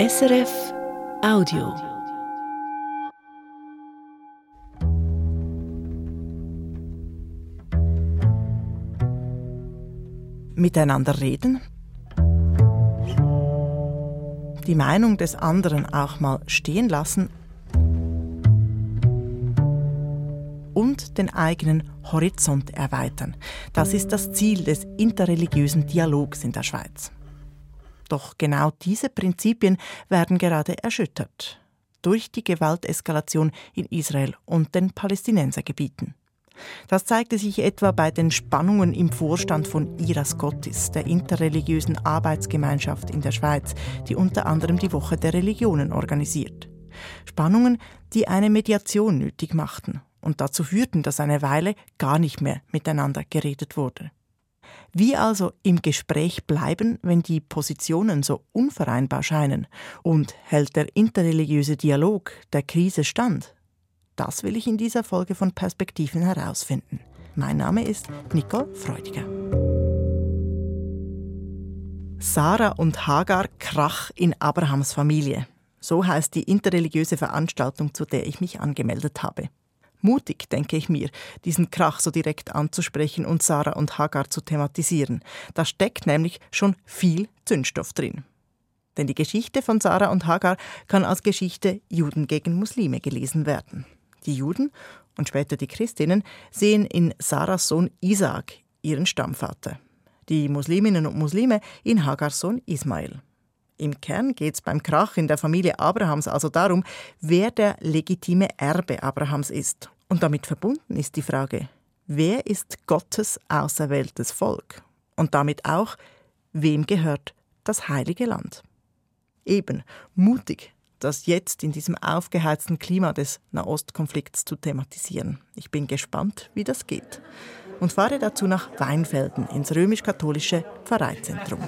SRF Audio. Miteinander reden, die Meinung des anderen auch mal stehen lassen und den eigenen Horizont erweitern. Das ist das Ziel des interreligiösen Dialogs in der Schweiz. Doch genau diese Prinzipien werden gerade erschüttert durch die Gewalteskalation in Israel und den Palästinensergebieten. Das zeigte sich etwa bei den Spannungen im Vorstand von Iras Gottis, der interreligiösen Arbeitsgemeinschaft in der Schweiz, die unter anderem die Woche der Religionen organisiert. Spannungen, die eine Mediation nötig machten und dazu führten, dass eine Weile gar nicht mehr miteinander geredet wurde. Wie also im Gespräch bleiben, wenn die Positionen so unvereinbar scheinen? Und hält der interreligiöse Dialog der Krise stand? Das will ich in dieser Folge von Perspektiven herausfinden. Mein Name ist Nicole Freudiger. Sarah und Hagar Krach in Abrahams Familie. So heißt die interreligiöse Veranstaltung, zu der ich mich angemeldet habe. Mutig, denke ich mir, diesen Krach so direkt anzusprechen und Sarah und Hagar zu thematisieren. Da steckt nämlich schon viel Zündstoff drin. Denn die Geschichte von Sarah und Hagar kann als Geschichte Juden gegen Muslime gelesen werden. Die Juden und später die Christinnen sehen in Sarahs Sohn Isaak ihren Stammvater. Die Musliminnen und Muslime in Hagars Sohn Ismail. Im Kern geht es beim Krach in der Familie Abrahams also darum, wer der legitime Erbe Abrahams ist. Und damit verbunden ist die Frage, wer ist Gottes auserwähltes Volk? Und damit auch, wem gehört das heilige Land? Eben, mutig, das jetzt in diesem aufgeheizten Klima des Nahostkonflikts zu thematisieren. Ich bin gespannt, wie das geht. Und fahre dazu nach Weinfelden ins römisch-katholische Pfarreizentrum.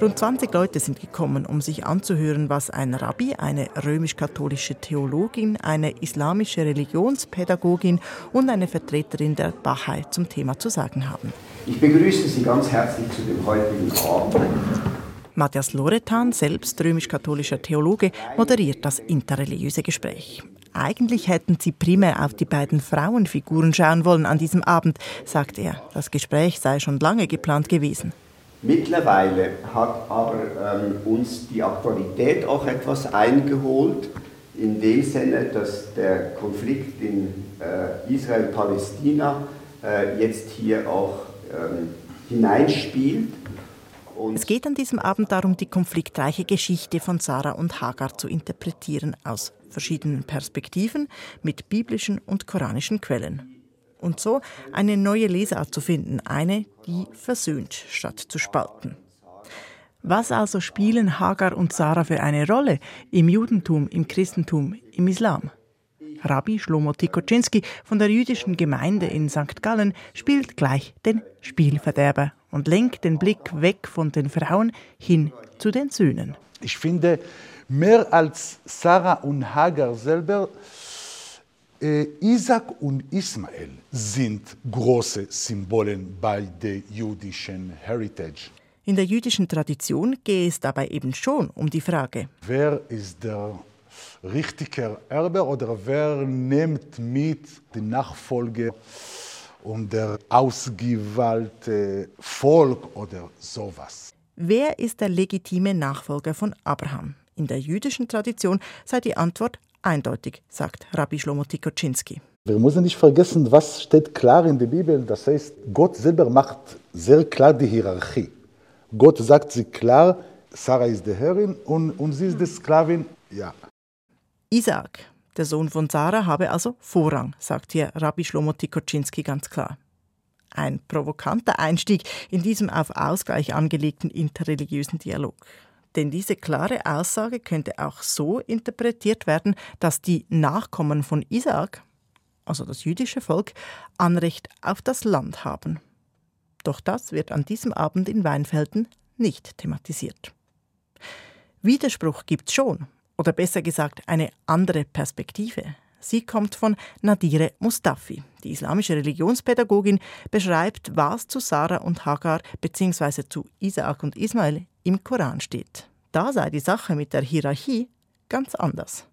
Rund 20 Leute sind gekommen, um sich anzuhören, was ein Rabbi, eine römisch-katholische Theologin, eine islamische Religionspädagogin und eine Vertreterin der Bahai zum Thema zu sagen haben. Ich begrüße Sie ganz herzlich zu dem heutigen Abend. Matthias Loretan, selbst römisch-katholischer Theologe, moderiert das interreligiöse Gespräch. Eigentlich hätten Sie primär auf die beiden Frauenfiguren schauen wollen an diesem Abend, sagt er. Das Gespräch sei schon lange geplant gewesen. Mittlerweile hat aber ähm, uns die Aktualität auch etwas eingeholt, in dem Sinne, dass der Konflikt in äh, Israel-Palästina äh, jetzt hier auch ähm, hineinspielt. Und es geht an diesem Abend darum, die konfliktreiche Geschichte von Sarah und Hagar zu interpretieren aus verschiedenen Perspektiven mit biblischen und koranischen Quellen. Und so eine neue Lesart zu finden, eine, die versöhnt statt zu spalten. Was also spielen Hagar und Sarah für eine Rolle im Judentum, im Christentum, im Islam? Rabbi Shlomo Tikoczynski von der jüdischen Gemeinde in St. Gallen spielt gleich den Spielverderber und lenkt den Blick weg von den Frauen hin zu den Söhnen. Ich finde, mehr als Sarah und Hagar selber, Isaac und Ismael sind große Symbolen bei der jüdischen Heritage. In der jüdischen Tradition gehe es dabei eben schon um die Frage, wer ist der richtige Erbe oder wer nimmt mit die Nachfolge und der ausgewählte Volk oder sowas. Wer ist der legitime Nachfolger von Abraham? In der jüdischen Tradition sei die Antwort eindeutig, sagt Rabbi Shlomo Tikoczynski. Wir müssen nicht vergessen, was steht klar in der Bibel. Das heißt, Gott selber macht sehr klar die Hierarchie. Gott sagt sie klar, Sarah ist die Herrin und, und sie ist die Sklavin. Ja. Isaac, der Sohn von Sarah, habe also Vorrang, sagt hier Rabbi Shlomo Tikoczynski ganz klar. Ein provokanter Einstieg in diesem auf Ausgleich angelegten interreligiösen Dialog. Denn diese klare Aussage könnte auch so interpretiert werden, dass die Nachkommen von Isaak, also das jüdische Volk, Anrecht auf das Land haben. Doch das wird an diesem Abend in Weinfelden nicht thematisiert. Widerspruch gibt's schon, oder besser gesagt eine andere Perspektive. Sie kommt von Nadire Mustafi. Die islamische Religionspädagogin beschreibt, was zu Sarah und Hagar bzw. zu Isaak und Ismael im Koran steht. Da sei die Sache mit der Hierarchie ganz anders.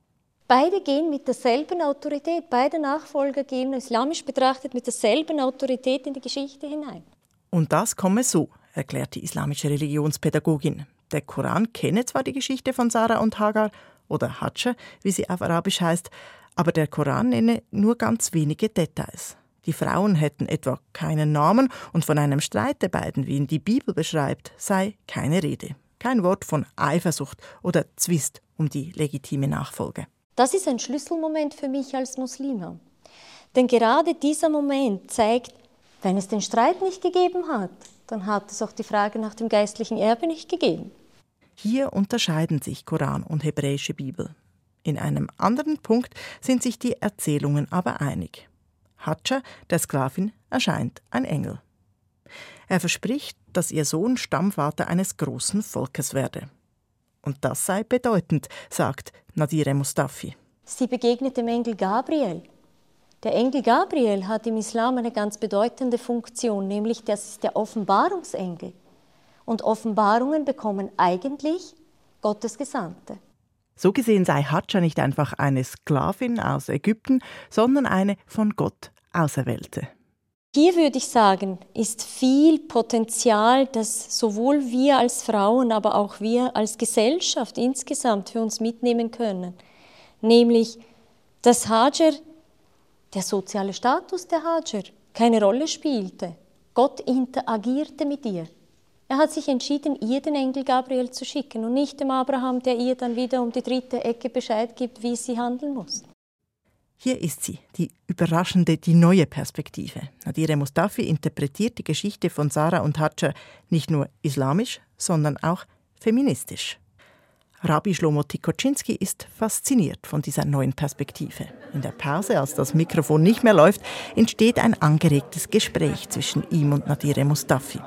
Beide gehen mit derselben Autorität, beide Nachfolger gehen islamisch betrachtet mit derselben Autorität in die Geschichte hinein. Und das komme so, erklärt die islamische Religionspädagogin. Der Koran kenne zwar die Geschichte von Sarah und Hagar oder Hatscha, wie sie auf Arabisch heißt, aber der Koran nenne nur ganz wenige Details. Die Frauen hätten etwa keinen Namen und von einem Streit der beiden, wie ihn die Bibel beschreibt, sei keine Rede. Kein Wort von Eifersucht oder Zwist um die legitime Nachfolge. Das ist ein Schlüsselmoment für mich als Muslima. Denn gerade dieser Moment zeigt, wenn es den Streit nicht gegeben hat, dann hat es auch die Frage nach dem geistlichen Erbe nicht gegeben. Hier unterscheiden sich Koran und hebräische Bibel. In einem anderen Punkt sind sich die Erzählungen aber einig. Hatscha, der Sklavin, erscheint ein Engel. Er verspricht, dass ihr Sohn Stammvater eines großen Volkes werde. Und das sei bedeutend, sagt Nadire Mustafi. Sie begegnet dem Engel Gabriel. Der Engel Gabriel hat im Islam eine ganz bedeutende Funktion, nämlich das ist der Offenbarungsengel. Und Offenbarungen bekommen eigentlich Gottes Gesandte. So gesehen sei Hatscha nicht einfach eine Sklavin aus Ägypten, sondern eine von Gott auserwählte. Hier würde ich sagen, ist viel Potenzial, das sowohl wir als Frauen, aber auch wir als Gesellschaft insgesamt für uns mitnehmen können. Nämlich, dass Hajar, der soziale Status der Hajar, keine Rolle spielte. Gott interagierte mit ihr. Er hat sich entschieden, ihr den Engel Gabriel zu schicken und nicht dem Abraham, der ihr dann wieder um die dritte Ecke Bescheid gibt, wie sie handeln muss. Hier ist sie, die überraschende, die neue Perspektive. Nadire Mustafi interpretiert die Geschichte von Sarah und Hatscher nicht nur islamisch, sondern auch feministisch. Rabbi Shlomo Tikoczynski ist fasziniert von dieser neuen Perspektive. In der Pause, als das Mikrofon nicht mehr läuft, entsteht ein angeregtes Gespräch zwischen ihm und Nadire Mustafi.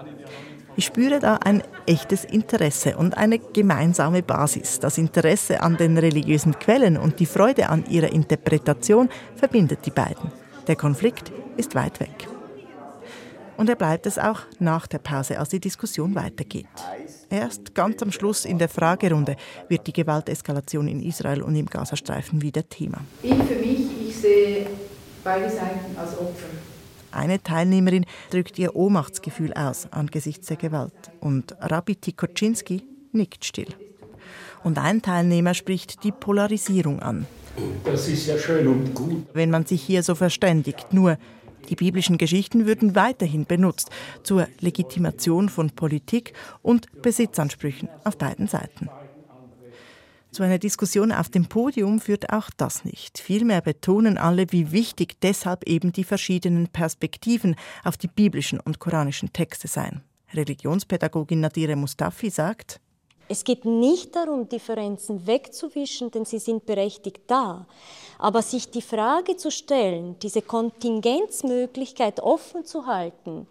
Ich spüre da ein echtes Interesse und eine gemeinsame Basis. Das Interesse an den religiösen Quellen und die Freude an ihrer Interpretation verbindet die beiden. Der Konflikt ist weit weg. Und er bleibt es auch nach der Pause, als die Diskussion weitergeht. Erst ganz am Schluss in der Fragerunde wird die Gewalteskalation in Israel und im Gazastreifen wieder Thema. Ich für mich, ich sehe beide Seiten als Opfer. Eine Teilnehmerin drückt ihr Ohnmachtsgefühl aus angesichts der Gewalt und Rabbi Tikoczynski nickt still. Und ein Teilnehmer spricht die Polarisierung an. Das ist ja schön und gut. Wenn man sich hier so verständigt, nur die biblischen Geschichten würden weiterhin benutzt zur Legitimation von Politik und Besitzansprüchen auf beiden Seiten. Zu einer Diskussion auf dem Podium führt auch das nicht. Vielmehr betonen alle, wie wichtig deshalb eben die verschiedenen Perspektiven auf die biblischen und koranischen Texte seien. Religionspädagogin Nadire Mustafi sagt, es geht nicht darum, Differenzen wegzuwischen, denn sie sind berechtigt da. Aber sich die Frage zu stellen, diese Kontingenzmöglichkeit offen zu halten,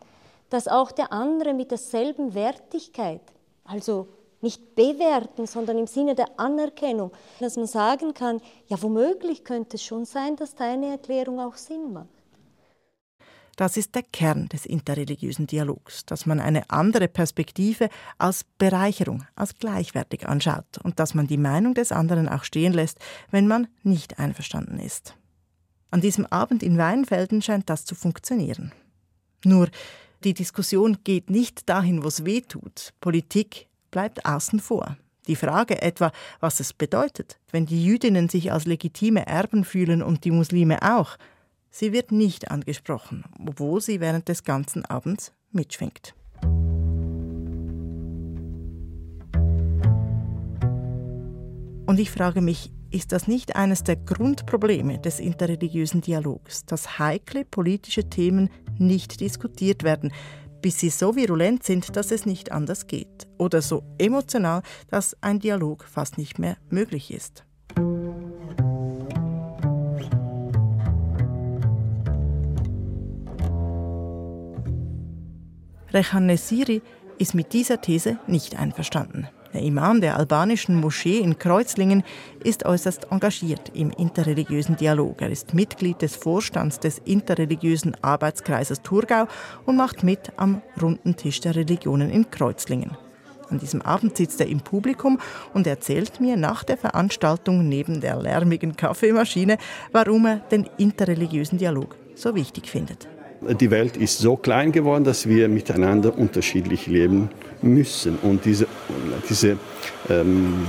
dass auch der andere mit derselben Wertigkeit, also nicht bewerten, sondern im Sinne der Anerkennung, dass man sagen kann, ja, womöglich könnte es schon sein, dass deine Erklärung auch Sinn macht. Das ist der Kern des interreligiösen Dialogs, dass man eine andere Perspektive als Bereicherung, als gleichwertig anschaut und dass man die Meinung des anderen auch stehen lässt, wenn man nicht einverstanden ist. An diesem Abend in Weinfelden scheint das zu funktionieren. Nur, die Diskussion geht nicht dahin, wo es weh tut. Politik bleibt außen vor. Die Frage etwa, was es bedeutet, wenn die Jüdinnen sich als legitime Erben fühlen und die Muslime auch, sie wird nicht angesprochen, obwohl sie während des ganzen Abends mitschwingt. Und ich frage mich, ist das nicht eines der Grundprobleme des interreligiösen Dialogs, dass heikle politische Themen nicht diskutiert werden, bis sie so virulent sind, dass es nicht anders geht, oder so emotional, dass ein Dialog fast nicht mehr möglich ist. Rechan Nesiri ist mit dieser These nicht einverstanden. Der Imam der albanischen Moschee in Kreuzlingen ist äußerst engagiert im interreligiösen Dialog. Er ist Mitglied des Vorstands des interreligiösen Arbeitskreises Thurgau und macht mit am runden Tisch der Religionen in Kreuzlingen. An diesem Abend sitzt er im Publikum und erzählt mir nach der Veranstaltung neben der lärmigen Kaffeemaschine, warum er den interreligiösen Dialog so wichtig findet. Die Welt ist so klein geworden, dass wir miteinander unterschiedlich leben müssen. Und diese, diese ähm,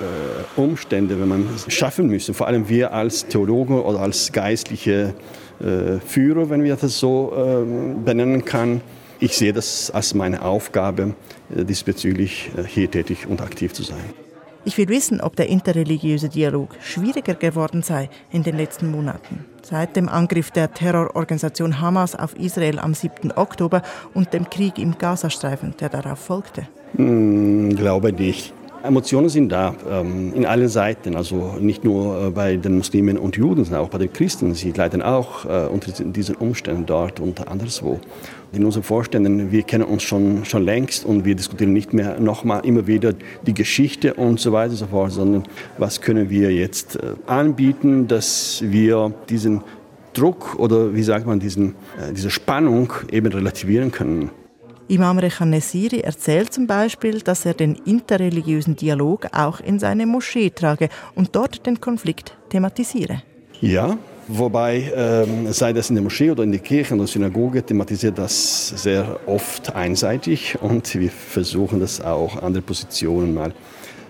äh, Umstände, wenn man schaffen müssen, vor allem wir als Theologen oder als geistliche äh, Führer, wenn wir das so äh, benennen kann, ich sehe das als meine Aufgabe, äh, diesbezüglich äh, hier tätig und aktiv zu sein. Ich will wissen, ob der interreligiöse Dialog schwieriger geworden sei in den letzten Monaten. Seit dem Angriff der Terrororganisation Hamas auf Israel am 7. Oktober und dem Krieg im Gazastreifen, der darauf folgte. Hm, glaube nicht. Emotionen sind da, ähm, in allen Seiten, also nicht nur äh, bei den Muslimen und Juden, sondern auch bei den Christen. Sie leiden auch äh, unter diesen Umständen dort und anderswo. In unseren Vorständen, wir kennen uns schon, schon längst und wir diskutieren nicht mehr nochmal immer wieder die Geschichte und so weiter und so fort, sondern was können wir jetzt äh, anbieten, dass wir diesen Druck oder wie sagt man, diesen, diese Spannung eben relativieren können. Imam Rechan Nesiri erzählt zum Beispiel, dass er den interreligiösen Dialog auch in seine Moschee trage und dort den Konflikt thematisiere. Ja, wobei, ähm, sei das in der Moschee oder in der Kirche oder Synagoge, thematisiert das sehr oft einseitig und wir versuchen das auch andere Positionen mal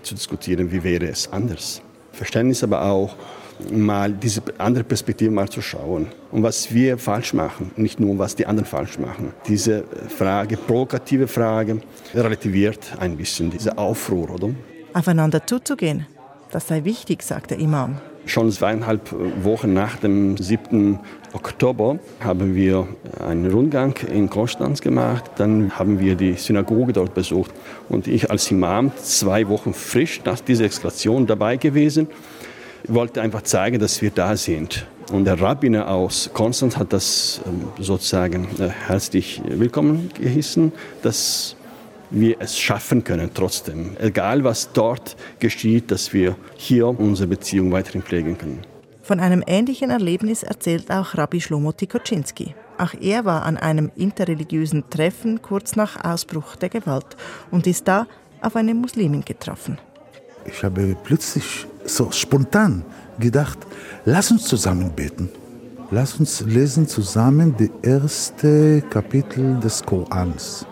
zu diskutieren, wie wäre es anders. Verständnis aber auch, mal diese andere Perspektive mal zu schauen und was wir falsch machen, nicht nur was die anderen falsch machen. Diese Frage, provokative Frage, relativiert ein bisschen diese Aufruhr, oder? Aufeinander zuzugehen, das sei wichtig, sagt der Imam. Schon zweieinhalb Wochen nach dem 7. Oktober haben wir einen Rundgang in Konstanz gemacht. Dann haben wir die Synagoge dort besucht. Und ich als Imam, zwei Wochen frisch nach dieser Eskalation dabei gewesen, wollte einfach zeigen, dass wir da sind. Und der Rabbiner aus Konstanz hat das ähm, sozusagen äh, herzlich willkommen geheißen, dass wir es schaffen können trotzdem, egal was dort geschieht, dass wir hier unsere Beziehung weiterhin pflegen können. Von einem ähnlichen Erlebnis erzählt auch Rabbi Shlomo Tikoczynski. Auch er war an einem interreligiösen Treffen kurz nach Ausbruch der Gewalt und ist da auf eine Muslimin getroffen. Ich habe plötzlich so spontan gedacht, lass uns zusammen beten. Lass uns lesen zusammen die erste Kapitel des Korans.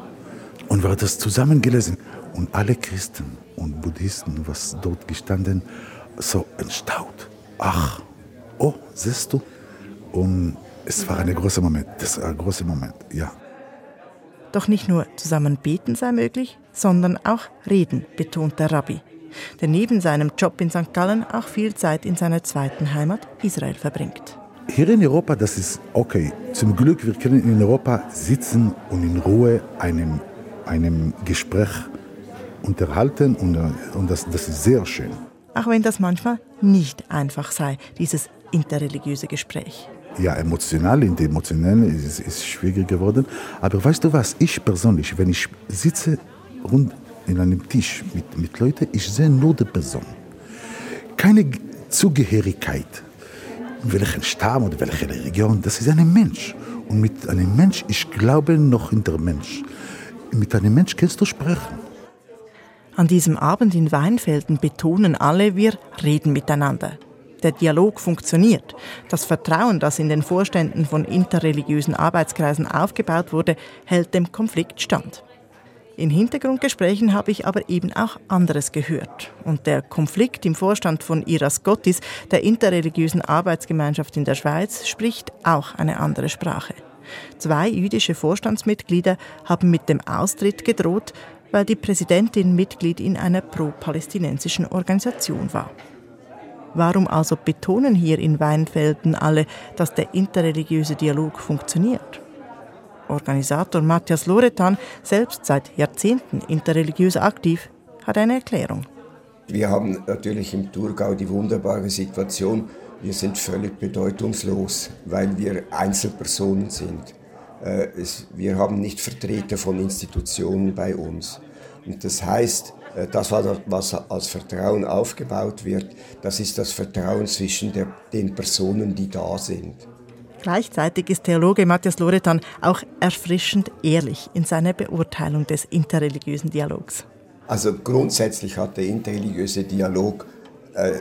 Und wir haben das zusammen gelesen. Und alle Christen und Buddhisten, was dort gestanden, so entstaut. Ach, oh, siehst du? Und es war ein großer Moment. Das war ein großer Moment, ja. Doch nicht nur zusammen beten sei möglich, sondern auch reden, betont der Rabbi der neben seinem Job in St. Gallen auch viel Zeit in seiner zweiten Heimat Israel verbringt. Hier in Europa, das ist okay. Zum Glück, wir können in Europa sitzen und in Ruhe einem, einem Gespräch unterhalten und, und das, das ist sehr schön. Auch wenn das manchmal nicht einfach sei, dieses interreligiöse Gespräch. Ja, emotional, in dem Emotionellen ist es schwieriger geworden. Aber weißt du was, ich persönlich, wenn ich sitze rund in einem Tisch mit, mit Leuten, ich sehe nur die Person. Keine Zugehörigkeit, welchen Stamm oder welche Religion, das ist ein Mensch. Und mit einem Mensch, ich glaube noch in der Mensch. Mit einem Mensch kannst du sprechen. An diesem Abend in Weinfelden betonen alle, wir reden miteinander. Der Dialog funktioniert. Das Vertrauen, das in den Vorständen von interreligiösen Arbeitskreisen aufgebaut wurde, hält dem Konflikt stand. In Hintergrundgesprächen habe ich aber eben auch anderes gehört. Und der Konflikt im Vorstand von Iras Gottis, der interreligiösen Arbeitsgemeinschaft in der Schweiz, spricht auch eine andere Sprache. Zwei jüdische Vorstandsmitglieder haben mit dem Austritt gedroht, weil die Präsidentin Mitglied in einer pro-palästinensischen Organisation war. Warum also betonen hier in Weinfelden alle, dass der interreligiöse Dialog funktioniert? Organisator Matthias Loretan, selbst seit Jahrzehnten interreligiös aktiv, hat eine Erklärung. Wir haben natürlich im Thurgau die wunderbare Situation, wir sind völlig bedeutungslos, weil wir Einzelpersonen sind. Äh, wir haben nicht Vertreter von Institutionen bei uns. Und das heißt, Äh, das, was als Vertrauen aufgebaut wird, das ist das Vertrauen zwischen den Personen, die da sind. Gleichzeitig ist Theologe Matthias Loretan auch erfrischend ehrlich in seiner Beurteilung des interreligiösen Dialogs. Also grundsätzlich hat der interreligiöse Dialog äh,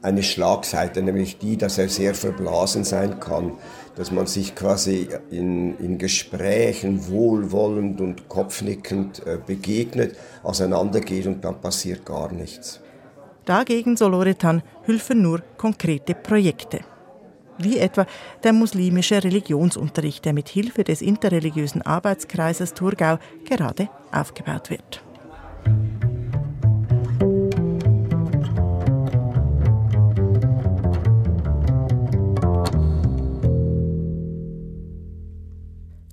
eine Schlagseite, nämlich die, dass er sehr verblasen sein kann, dass man sich quasi in, in Gesprächen wohlwollend und kopfnickend äh, begegnet, auseinandergeht und dann passiert gar nichts. Dagegen, so Loretan, helfen nur konkrete Projekte. Wie etwa der muslimische Religionsunterricht, der mit Hilfe des interreligiösen Arbeitskreises Thurgau gerade aufgebaut wird.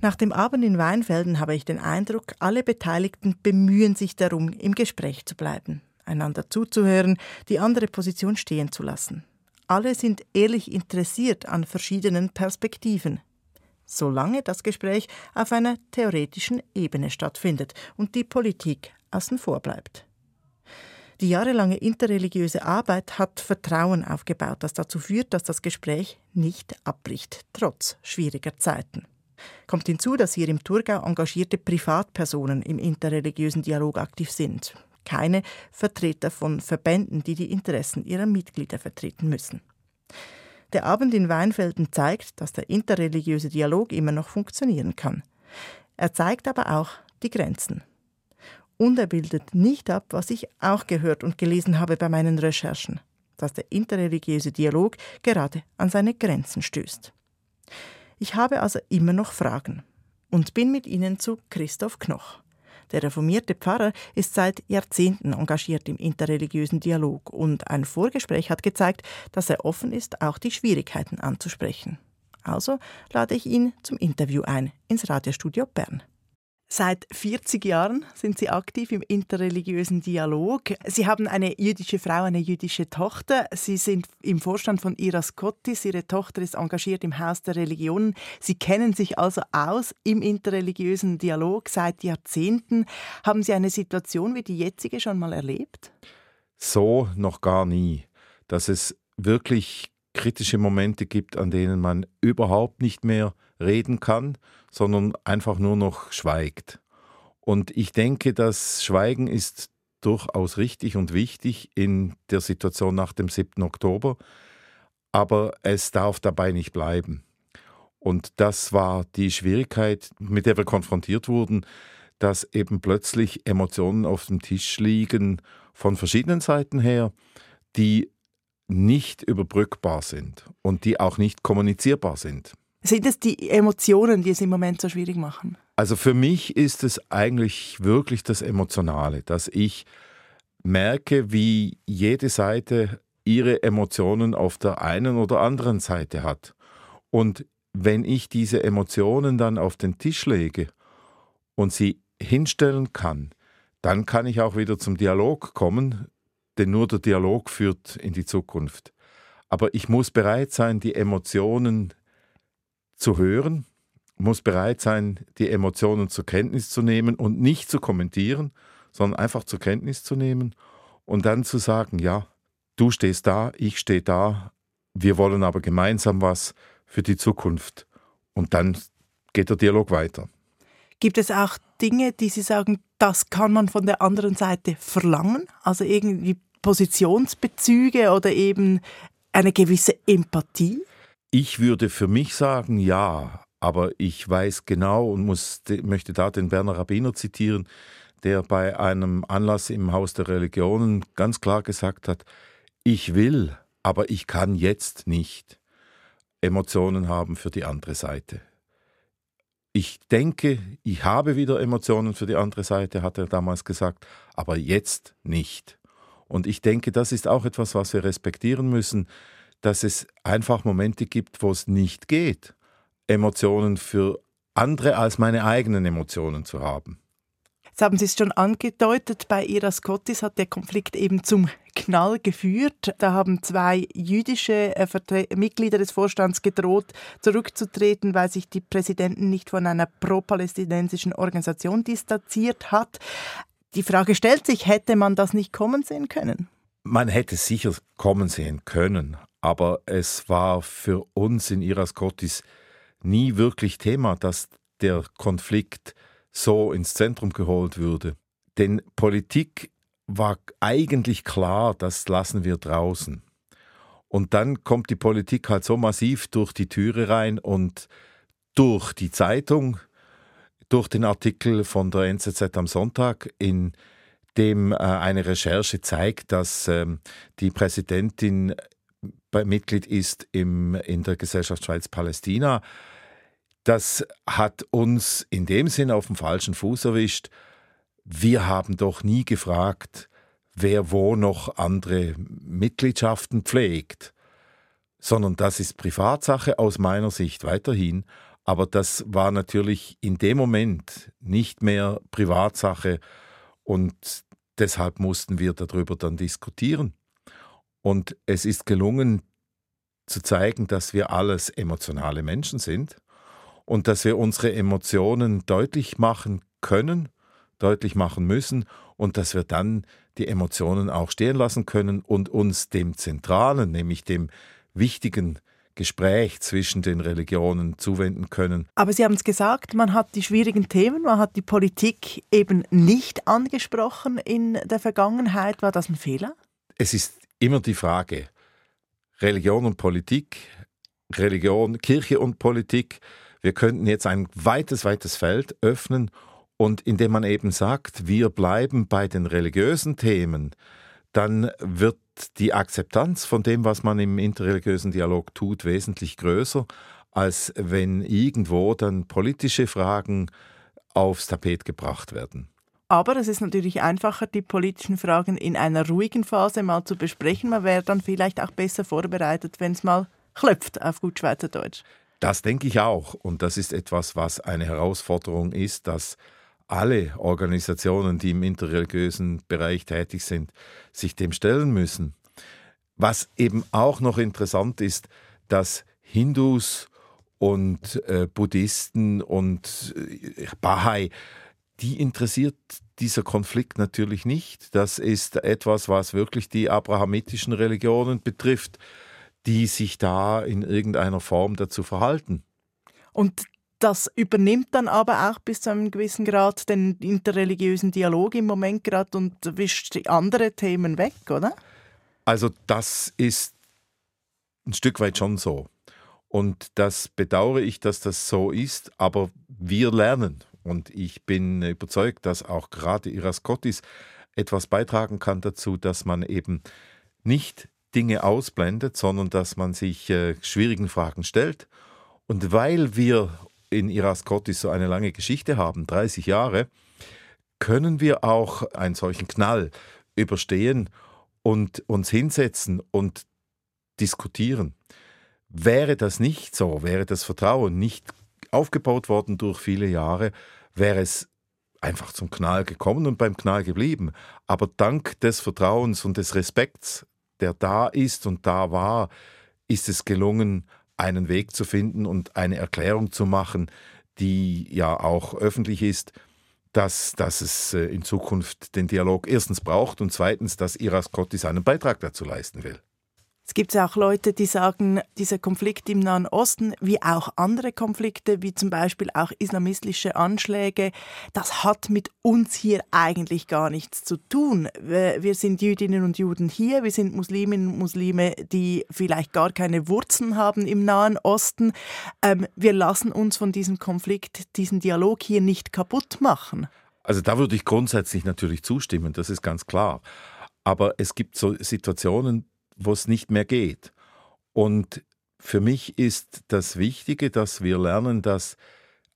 Nach dem Abend in Weinfelden habe ich den Eindruck, alle Beteiligten bemühen sich darum, im Gespräch zu bleiben, einander zuzuhören, die andere Position stehen zu lassen. Alle sind ehrlich interessiert an verschiedenen Perspektiven, solange das Gespräch auf einer theoretischen Ebene stattfindet und die Politik außen vor bleibt. Die jahrelange interreligiöse Arbeit hat Vertrauen aufgebaut, das dazu führt, dass das Gespräch nicht abbricht, trotz schwieriger Zeiten. Kommt hinzu, dass hier im Thurgau engagierte Privatpersonen im interreligiösen Dialog aktiv sind. Keine Vertreter von Verbänden, die die Interessen ihrer Mitglieder vertreten müssen. Der Abend in Weinfelden zeigt, dass der interreligiöse Dialog immer noch funktionieren kann. Er zeigt aber auch die Grenzen. Und er bildet nicht ab, was ich auch gehört und gelesen habe bei meinen Recherchen, dass der interreligiöse Dialog gerade an seine Grenzen stößt. Ich habe also immer noch Fragen und bin mit ihnen zu Christoph Knoch. Der reformierte Pfarrer ist seit Jahrzehnten engagiert im interreligiösen Dialog und ein Vorgespräch hat gezeigt, dass er offen ist, auch die Schwierigkeiten anzusprechen. Also lade ich ihn zum Interview ein ins Radiostudio Bern. Seit 40 Jahren sind Sie aktiv im interreligiösen Dialog. Sie haben eine jüdische Frau, eine jüdische Tochter. Sie sind im Vorstand von Iras Kottis. Ihre Tochter ist engagiert im Haus der Religionen. Sie kennen sich also aus im interreligiösen Dialog seit Jahrzehnten. Haben Sie eine Situation wie die jetzige schon mal erlebt? So noch gar nie. Dass es wirklich kritische Momente gibt, an denen man überhaupt nicht mehr reden kann, sondern einfach nur noch schweigt. Und ich denke, das Schweigen ist durchaus richtig und wichtig in der Situation nach dem 7. Oktober, aber es darf dabei nicht bleiben. Und das war die Schwierigkeit, mit der wir konfrontiert wurden, dass eben plötzlich Emotionen auf dem Tisch liegen von verschiedenen Seiten her, die nicht überbrückbar sind und die auch nicht kommunizierbar sind. Sind es die Emotionen, die es im Moment so schwierig machen? Also für mich ist es eigentlich wirklich das Emotionale, dass ich merke, wie jede Seite ihre Emotionen auf der einen oder anderen Seite hat. Und wenn ich diese Emotionen dann auf den Tisch lege und sie hinstellen kann, dann kann ich auch wieder zum Dialog kommen, denn nur der Dialog führt in die Zukunft. Aber ich muss bereit sein, die Emotionen zu hören, muss bereit sein, die Emotionen zur Kenntnis zu nehmen und nicht zu kommentieren, sondern einfach zur Kenntnis zu nehmen und dann zu sagen, ja, du stehst da, ich stehe da, wir wollen aber gemeinsam was für die Zukunft. Und dann geht der Dialog weiter. Gibt es auch Dinge, die Sie sagen, das kann man von der anderen Seite verlangen? Also irgendwie Positionsbezüge oder eben eine gewisse Empathie? Ich würde für mich sagen, ja, aber ich weiß genau und muss, möchte da den Berner Rabbiner zitieren, der bei einem Anlass im Haus der Religionen ganz klar gesagt hat, ich will, aber ich kann jetzt nicht Emotionen haben für die andere Seite. Ich denke, ich habe wieder Emotionen für die andere Seite, hat er damals gesagt, aber jetzt nicht. Und ich denke, das ist auch etwas, was wir respektieren müssen dass es einfach Momente gibt, wo es nicht geht, Emotionen für andere als meine eigenen Emotionen zu haben. Jetzt haben Sie es schon angedeutet, bei Ira Scottis hat der Konflikt eben zum Knall geführt. Da haben zwei jüdische äh, Mitglieder des Vorstands gedroht, zurückzutreten, weil sich die Präsidentin nicht von einer pro-palästinensischen Organisation distanziert hat. Die Frage stellt sich, hätte man das nicht kommen sehen können? Man hätte sicher kommen sehen können, aber es war für uns in Iras Kotis nie wirklich Thema, dass der Konflikt so ins Zentrum geholt würde. Denn Politik war eigentlich klar, das lassen wir draußen. Und dann kommt die Politik halt so massiv durch die Türe rein und durch die Zeitung, durch den Artikel von der NZZ am Sonntag, in dem äh, eine Recherche zeigt, dass ähm, die Präsidentin Mitglied ist im, in der Gesellschaft Schweiz-Palästina. Das hat uns in dem Sinn auf dem falschen Fuß erwischt. Wir haben doch nie gefragt, wer wo noch andere Mitgliedschaften pflegt, sondern das ist Privatsache aus meiner Sicht weiterhin. Aber das war natürlich in dem Moment nicht mehr Privatsache und deshalb mussten wir darüber dann diskutieren. Und es ist gelungen zu zeigen, dass wir alles emotionale Menschen sind und dass wir unsere Emotionen deutlich machen können, deutlich machen müssen und dass wir dann die Emotionen auch stehen lassen können und uns dem Zentralen, nämlich dem wichtigen Gespräch zwischen den Religionen zuwenden können. Aber Sie haben es gesagt, man hat die schwierigen Themen, man hat die Politik eben nicht angesprochen in der Vergangenheit. War das ein Fehler? Es ist immer die Frage, Religion und Politik, Religion, Kirche und Politik. Wir könnten jetzt ein weites, weites Feld öffnen und indem man eben sagt, wir bleiben bei den religiösen Themen, dann wird die Akzeptanz von dem, was man im interreligiösen Dialog tut, wesentlich größer, als wenn irgendwo dann politische Fragen aufs Tapet gebracht werden. Aber es ist natürlich einfacher, die politischen Fragen in einer ruhigen Phase mal zu besprechen. Man wäre dann vielleicht auch besser vorbereitet, wenn es mal klopft, auf gut Schweizerdeutsch. Das denke ich auch. Und das ist etwas, was eine Herausforderung ist, dass alle Organisationen, die im interreligiösen Bereich tätig sind, sich dem stellen müssen. Was eben auch noch interessant ist, dass Hindus und äh, Buddhisten und äh, Bahai, die interessiert dieser Konflikt natürlich nicht. Das ist etwas, was wirklich die abrahamitischen Religionen betrifft, die sich da in irgendeiner Form dazu verhalten. Und das übernimmt dann aber auch bis zu einem gewissen Grad den interreligiösen Dialog im Moment gerade und wischt andere Themen weg, oder? Also das ist ein Stück weit schon so. Und das bedauere ich, dass das so ist, aber wir lernen. Und ich bin überzeugt, dass auch gerade Iraskotis etwas beitragen kann dazu, dass man eben nicht Dinge ausblendet, sondern dass man sich äh, schwierigen Fragen stellt. Und weil wir in Iraskotis so eine lange Geschichte haben, 30 Jahre, können wir auch einen solchen Knall überstehen und uns hinsetzen und diskutieren. Wäre das nicht so, wäre das Vertrauen nicht aufgebaut worden durch viele Jahre, wäre es einfach zum Knall gekommen und beim Knall geblieben. Aber dank des Vertrauens und des Respekts, der da ist und da war, ist es gelungen, einen Weg zu finden und eine Erklärung zu machen, die ja auch öffentlich ist, dass, dass es äh, in Zukunft den Dialog erstens braucht und zweitens, dass Iras Kotti seinen Beitrag dazu leisten will. Es gibt auch Leute, die sagen, dieser Konflikt im Nahen Osten, wie auch andere Konflikte, wie zum Beispiel auch islamistische Anschläge, das hat mit uns hier eigentlich gar nichts zu tun. Wir sind Jüdinnen und Juden hier, wir sind Musliminnen und Muslime, die vielleicht gar keine Wurzeln haben im Nahen Osten. Ähm, wir lassen uns von diesem Konflikt, diesen Dialog hier nicht kaputt machen. Also da würde ich grundsätzlich natürlich zustimmen, das ist ganz klar. Aber es gibt so Situationen, wo es nicht mehr geht. Und für mich ist das Wichtige, dass wir lernen, dass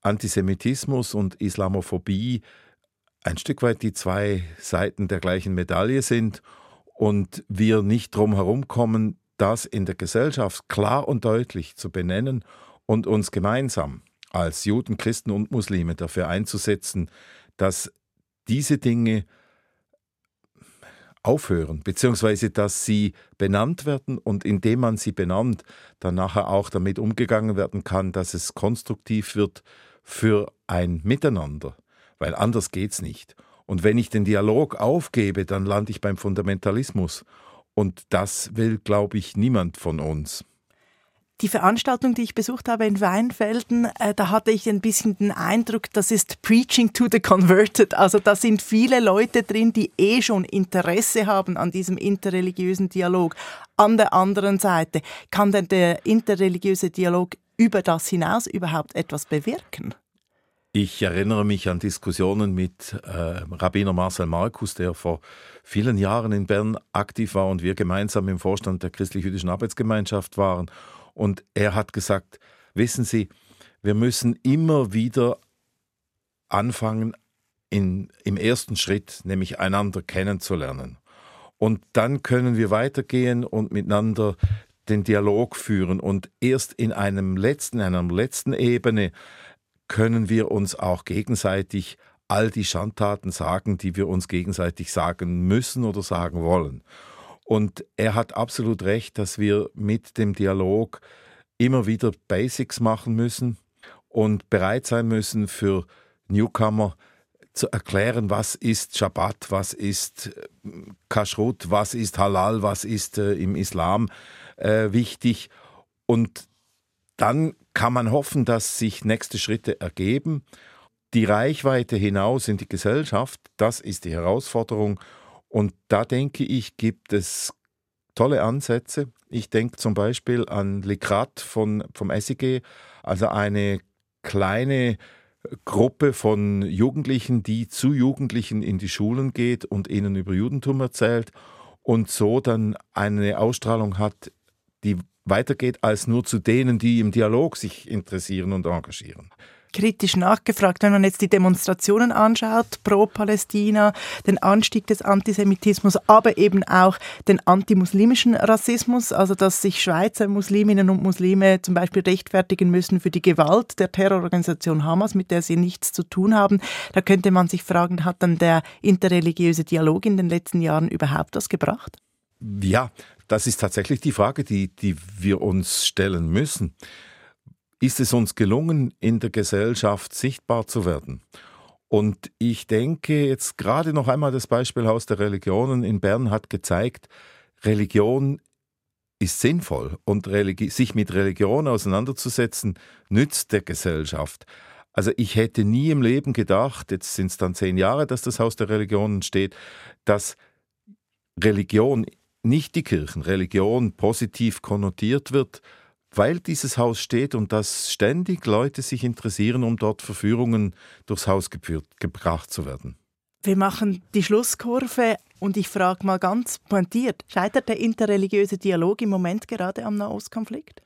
Antisemitismus und Islamophobie ein Stück weit die zwei Seiten der gleichen Medaille sind und wir nicht drum herum kommen, das in der Gesellschaft klar und deutlich zu benennen und uns gemeinsam als Juden, Christen und Muslime dafür einzusetzen, dass diese Dinge aufhören, beziehungsweise dass sie benannt werden und indem man sie benannt, dann nachher auch damit umgegangen werden kann, dass es konstruktiv wird für ein Miteinander, weil anders geht's nicht. Und wenn ich den Dialog aufgebe, dann lande ich beim Fundamentalismus. Und das will, glaube ich, niemand von uns. Die Veranstaltung, die ich besucht habe in Weinfelden, äh, da hatte ich ein bisschen den Eindruck, das ist Preaching to the Converted. Also da sind viele Leute drin, die eh schon Interesse haben an diesem interreligiösen Dialog. An der anderen Seite, kann denn der interreligiöse Dialog über das hinaus überhaupt etwas bewirken? Ich erinnere mich an Diskussionen mit äh, Rabbiner Marcel Markus, der vor vielen Jahren in Bern aktiv war und wir gemeinsam im Vorstand der christlich-jüdischen Arbeitsgemeinschaft waren. Und er hat gesagt, wissen Sie, wir müssen immer wieder anfangen, in, im ersten Schritt, nämlich einander kennenzulernen. Und dann können wir weitergehen und miteinander den Dialog führen. Und erst in einem letzten, einer letzten Ebene können wir uns auch gegenseitig all die Schandtaten sagen, die wir uns gegenseitig sagen müssen oder sagen wollen. Und er hat absolut recht, dass wir mit dem Dialog immer wieder Basics machen müssen und bereit sein müssen für Newcomer zu erklären, was ist Shabbat, was ist äh, Kashrut, was ist Halal, was ist äh, im Islam äh, wichtig. Und dann kann man hoffen, dass sich nächste Schritte ergeben. Die Reichweite hinaus in die Gesellschaft, das ist die Herausforderung. Und da denke ich, gibt es tolle Ansätze. Ich denke zum Beispiel an Likrat von, vom SIG, also eine kleine Gruppe von Jugendlichen, die zu Jugendlichen in die Schulen geht und ihnen über Judentum erzählt und so dann eine Ausstrahlung hat, die weitergeht als nur zu denen, die im Dialog sich interessieren und engagieren kritisch nachgefragt. Wenn man jetzt die Demonstrationen anschaut, pro Palästina, den Anstieg des Antisemitismus, aber eben auch den antimuslimischen Rassismus, also dass sich Schweizer Musliminnen und Muslime zum Beispiel rechtfertigen müssen für die Gewalt der Terrororganisation Hamas, mit der sie nichts zu tun haben, da könnte man sich fragen, hat dann der interreligiöse Dialog in den letzten Jahren überhaupt was gebracht? Ja, das ist tatsächlich die Frage, die, die wir uns stellen müssen. Ist es uns gelungen, in der Gesellschaft sichtbar zu werden? Und ich denke jetzt gerade noch einmal das Beispiel Haus der Religionen in Bern hat gezeigt, Religion ist sinnvoll und Religi sich mit Religion auseinanderzusetzen, nützt der Gesellschaft. Also ich hätte nie im Leben gedacht, jetzt sind es dann zehn Jahre, dass das Haus der Religionen steht, dass Religion nicht die Kirchenreligion positiv konnotiert wird, weil dieses Haus steht und dass ständig Leute sich interessieren, um dort Verführungen durchs Haus geführt, gebracht zu werden. Wir machen die Schlusskurve und ich frage mal ganz pointiert, scheitert der interreligiöse Dialog im Moment gerade am Nahostkonflikt?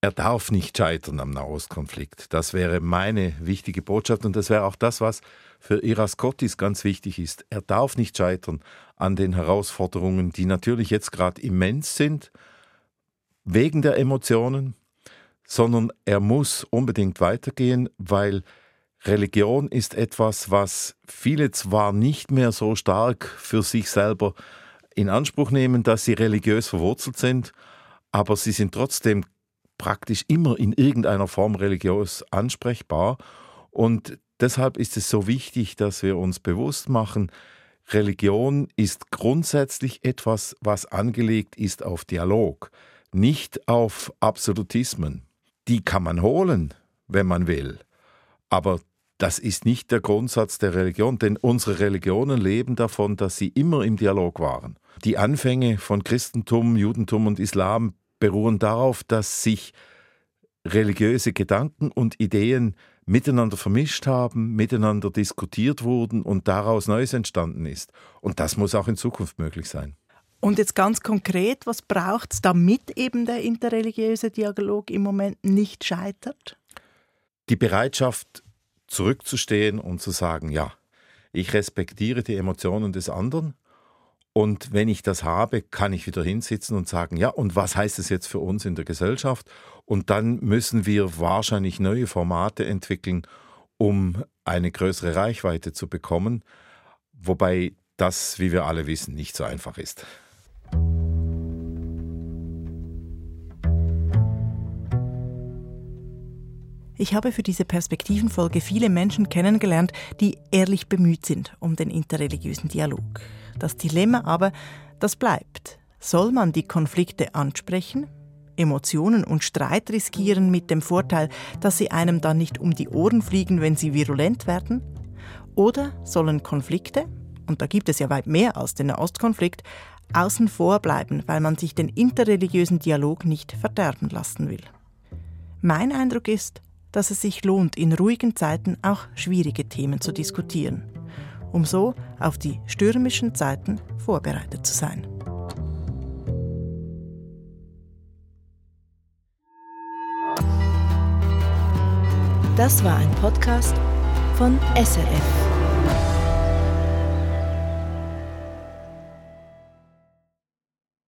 Er darf nicht scheitern am Nahostkonflikt. Das wäre meine wichtige Botschaft und das wäre auch das, was für Iras Kottis ganz wichtig ist. Er darf nicht scheitern an den Herausforderungen, die natürlich jetzt gerade immens sind, wegen der Emotionen, sondern er muss unbedingt weitergehen, weil Religion ist etwas, was viele zwar nicht mehr so stark für sich selber in Anspruch nehmen, dass sie religiös verwurzelt sind, aber sie sind trotzdem praktisch immer in irgendeiner Form religiös ansprechbar. Und deshalb ist es so wichtig, dass wir uns bewusst machen, Religion ist grundsätzlich etwas, was angelegt ist auf Dialog, nicht auf Absolutismen. Die kann man holen, wenn man will. Aber das ist nicht der Grundsatz der Religion, denn unsere Religionen leben davon, dass sie immer im Dialog waren. Die Anfänge von Christentum, Judentum und Islam beruhen darauf, dass sich religiöse Gedanken und Ideen miteinander vermischt haben, miteinander diskutiert wurden und daraus Neues entstanden ist. Und das muss auch in Zukunft möglich sein. Und jetzt ganz konkret, was braucht es, damit eben der interreligiöse Dialog im Moment nicht scheitert? Die Bereitschaft, zurückzustehen und zu sagen, ja, ich respektiere die Emotionen des anderen und wenn ich das habe, kann ich wieder hinsitzen und sagen, ja, und was heißt es jetzt für uns in der Gesellschaft? Und dann müssen wir wahrscheinlich neue Formate entwickeln, um eine größere Reichweite zu bekommen, wobei das, wie wir alle wissen, nicht so einfach ist. Ich habe für diese Perspektivenfolge viele Menschen kennengelernt, die ehrlich bemüht sind um den interreligiösen Dialog. Das Dilemma aber, das bleibt. Soll man die Konflikte ansprechen, Emotionen und Streit riskieren mit dem Vorteil, dass sie einem dann nicht um die Ohren fliegen, wenn sie virulent werden? Oder sollen Konflikte, und da gibt es ja weit mehr als den Nahostkonflikt, außen vor bleiben, weil man sich den interreligiösen Dialog nicht verderben lassen will? Mein Eindruck ist, dass es sich lohnt, in ruhigen Zeiten auch schwierige Themen zu diskutieren, um so auf die stürmischen Zeiten vorbereitet zu sein. Das war ein Podcast von SRF.